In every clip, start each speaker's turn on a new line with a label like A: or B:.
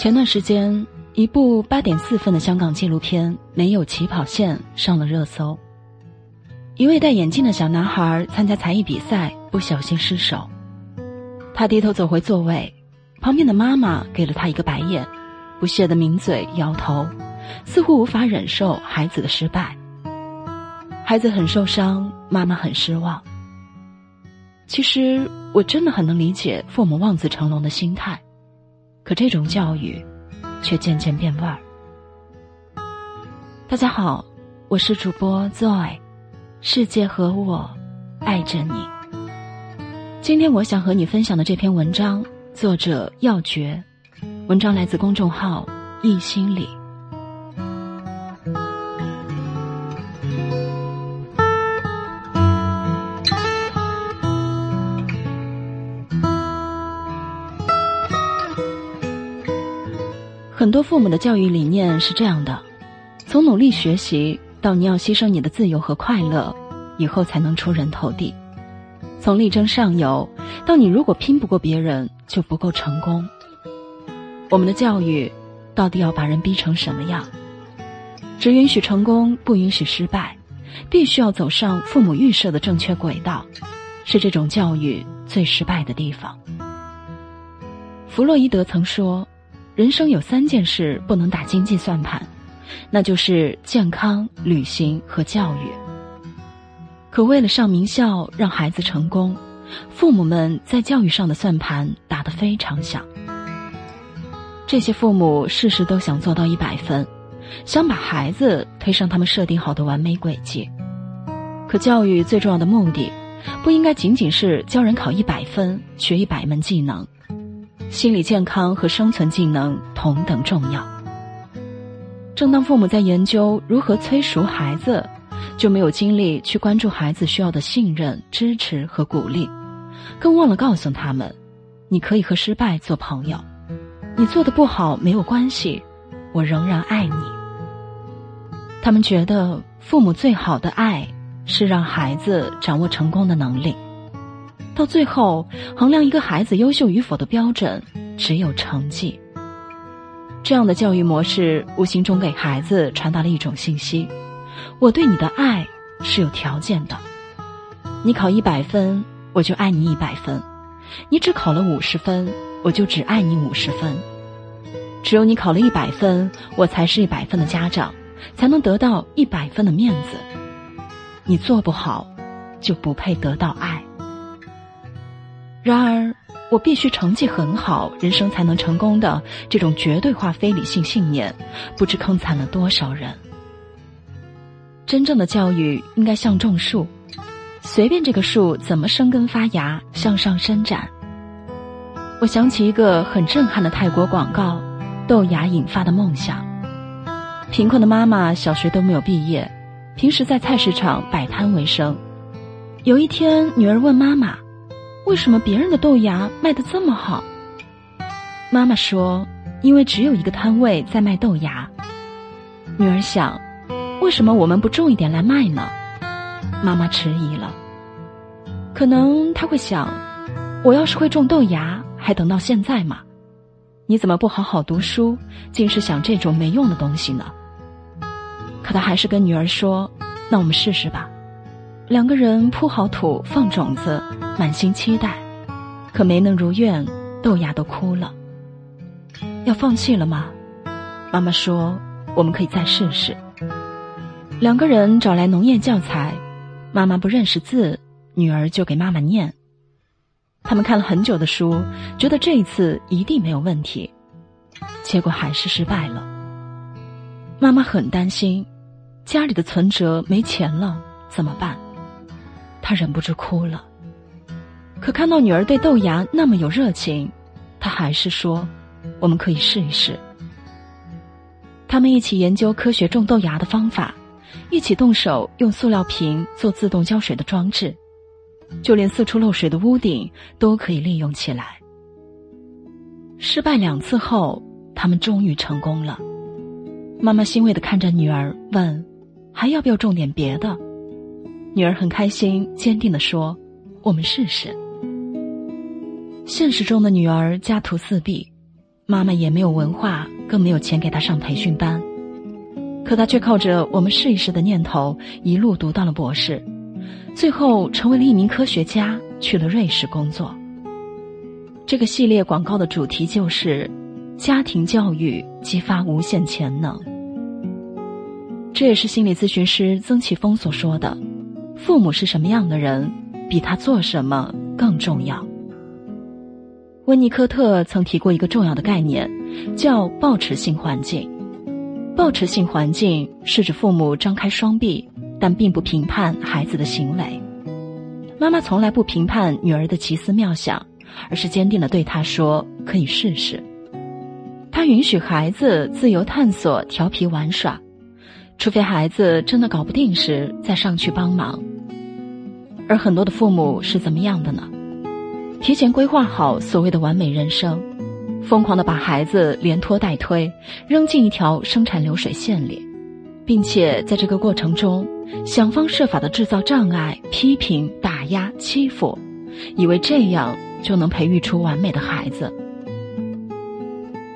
A: 前段时间，一部八点四分的香港纪录片《没有起跑线》上了热搜。一位戴眼镜的小男孩参加才艺比赛，不小心失手。他低头走回座位，旁边的妈妈给了他一个白眼，不屑的抿嘴摇头，似乎无法忍受孩子的失败。孩子很受伤，妈妈很失望。其实我真的很能理解父母望子成龙的心态。可这种教育，却渐渐变味儿。大家好，我是主播 Zoe，世界和我爱着你。今天我想和你分享的这篇文章，作者要诀，文章来自公众号一心理。很多父母的教育理念是这样的：从努力学习到你要牺牲你的自由和快乐，以后才能出人头地；从力争上游到你如果拼不过别人就不够成功。我们的教育到底要把人逼成什么样？只允许成功，不允许失败，必须要走上父母预设的正确轨道，是这种教育最失败的地方。弗洛伊德曾说。人生有三件事不能打经济算盘，那就是健康、旅行和教育。可为了上名校、让孩子成功，父母们在教育上的算盘打得非常响。这些父母事事都想做到一百分，想把孩子推上他们设定好的完美轨迹。可教育最重要的目的，不应该仅仅是教人考一百分、学一百门技能。心理健康和生存技能同等重要。正当父母在研究如何催熟孩子，就没有精力去关注孩子需要的信任、支持和鼓励，更忘了告诉他们：你可以和失败做朋友，你做的不好没有关系，我仍然爱你。他们觉得父母最好的爱是让孩子掌握成功的能力。到最后，衡量一个孩子优秀与否的标准只有成绩。这样的教育模式无形中给孩子传达了一种信息：我对你的爱是有条件的。你考一百分，我就爱你一百分；你只考了五十分，我就只爱你五十分。只有你考了一百分，我才是一百分的家长，才能得到一百分的面子。你做不好，就不配得到爱。然而，我必须成绩很好，人生才能成功的这种绝对化非理性信念，不知坑惨了多少人。真正的教育应该像种树，随便这个树怎么生根发芽，向上伸展。我想起一个很震撼的泰国广告，豆芽引发的梦想。贫困的妈妈小学都没有毕业，平时在菜市场摆摊为生。有一天，女儿问妈妈。为什么别人的豆芽卖的这么好？妈妈说：“因为只有一个摊位在卖豆芽。”女儿想：“为什么我们不种一点来卖呢？”妈妈迟疑了。可能他会想：“我要是会种豆芽，还等到现在吗？你怎么不好好读书，竟是想这种没用的东西呢？”可他还是跟女儿说：“那我们试试吧。”两个人铺好土，放种子，满心期待，可没能如愿，豆芽都哭了。要放弃了吗？妈妈说：“我们可以再试试。”两个人找来农业教材，妈妈不认识字，女儿就给妈妈念。他们看了很久的书，觉得这一次一定没有问题，结果还是失败了。妈妈很担心，家里的存折没钱了，怎么办？他忍不住哭了，可看到女儿对豆芽那么有热情，他还是说：“我们可以试一试。”他们一起研究科学种豆芽的方法，一起动手用塑料瓶做自动浇水的装置，就连四处漏水的屋顶都可以利用起来。失败两次后，他们终于成功了。妈妈欣慰的看着女儿，问：“还要不要种点别的？”女儿很开心，坚定的说：“我们试试。”现实中的女儿家徒四壁，妈妈也没有文化，更没有钱给她上培训班，可他却靠着我们试一试的念头，一路读到了博士，最后成为了一名科学家，去了瑞士工作。这个系列广告的主题就是“家庭教育激发无限潜能”。这也是心理咨询师曾启峰所说的：“父母是什么样的人，比他做什么更重要。”温尼科特曾提过一个重要的概念，叫“抱持性环境”。抱持性环境是指父母张开双臂，但并不评判孩子的行为。妈妈从来不评判女儿的奇思妙想。而是坚定的对她说：“可以试试。”他允许孩子自由探索、调皮玩耍，除非孩子真的搞不定时再上去帮忙。而很多的父母是怎么样的呢？提前规划好所谓的完美人生，疯狂的把孩子连拖带推扔进一条生产流水线里，并且在这个过程中想方设法的制造障碍、批评、打压、欺负，以为这样。就能培育出完美的孩子。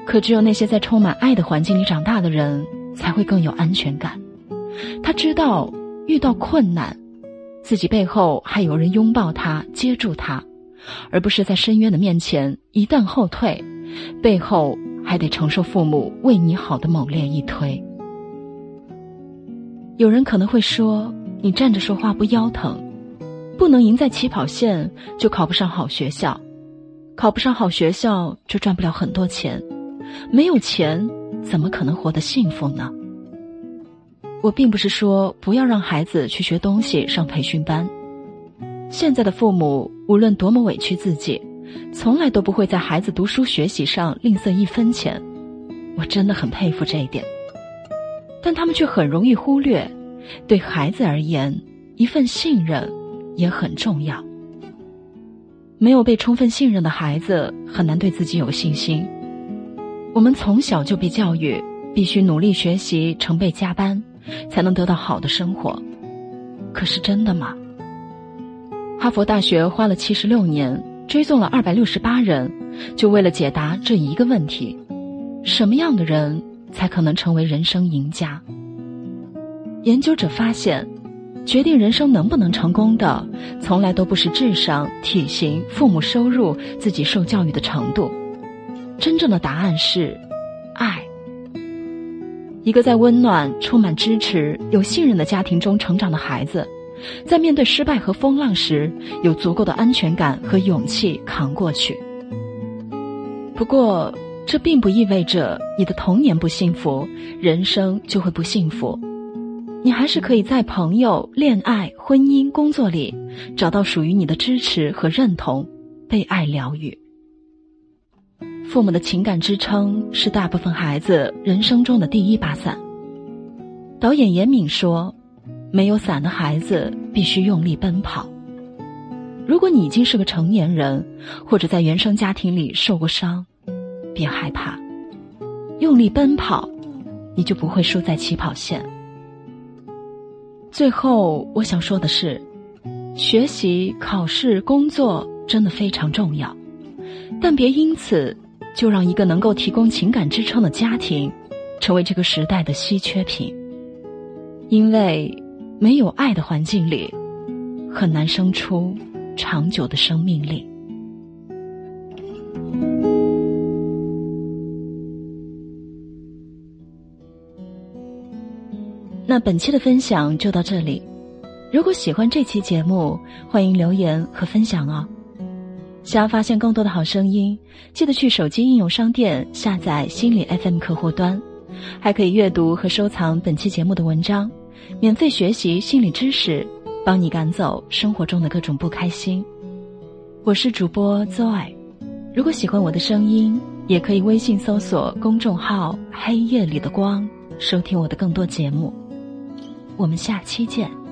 A: 可只有那些在充满爱的环境里长大的人，才会更有安全感。他知道，遇到困难，自己背后还有人拥抱他、接住他，而不是在深渊的面前一旦后退，背后还得承受父母为你好的猛烈一推。有人可能会说：“你站着说话不腰疼？”不能赢在起跑线，就考不上好学校；考不上好学校，就赚不了很多钱。没有钱，怎么可能活得幸福呢？我并不是说不要让孩子去学东西、上培训班。现在的父母无论多么委屈自己，从来都不会在孩子读书学习上吝啬一分钱。我真的很佩服这一点，但他们却很容易忽略，对孩子而言，一份信任。也很重要。没有被充分信任的孩子，很难对自己有信心。我们从小就被教育，必须努力学习、成倍加班，才能得到好的生活。可是真的吗？哈佛大学花了七十六年，追踪了二百六十八人，就为了解答这一个问题：什么样的人才可能成为人生赢家？研究者发现。决定人生能不能成功的，从来都不是智商、体型、父母收入、自己受教育的程度。真正的答案是，爱。一个在温暖、充满支持、有信任的家庭中成长的孩子，在面对失败和风浪时，有足够的安全感和勇气扛过去。不过，这并不意味着你的童年不幸福，人生就会不幸福。你还是可以在朋友、恋爱、婚姻、工作里找到属于你的支持和认同，被爱疗愈。父母的情感支撑是大部分孩子人生中的第一把伞。导演严敏说：“没有伞的孩子必须用力奔跑。”如果你已经是个成年人，或者在原生家庭里受过伤，别害怕，用力奔跑，你就不会输在起跑线。最后，我想说的是，学习、考试、工作真的非常重要，但别因此就让一个能够提供情感支撑的家庭成为这个时代的稀缺品。因为没有爱的环境里，很难生出长久的生命力。那本期的分享就到这里。如果喜欢这期节目，欢迎留言和分享哦。想要发现更多的好声音，记得去手机应用商店下载心理 FM 客户端，还可以阅读和收藏本期节目的文章，免费学习心理知识，帮你赶走生活中的各种不开心。我是主播 Zoe，如果喜欢我的声音，也可以微信搜索公众号“黑夜里的光”，收听我的更多节目。我们下期见。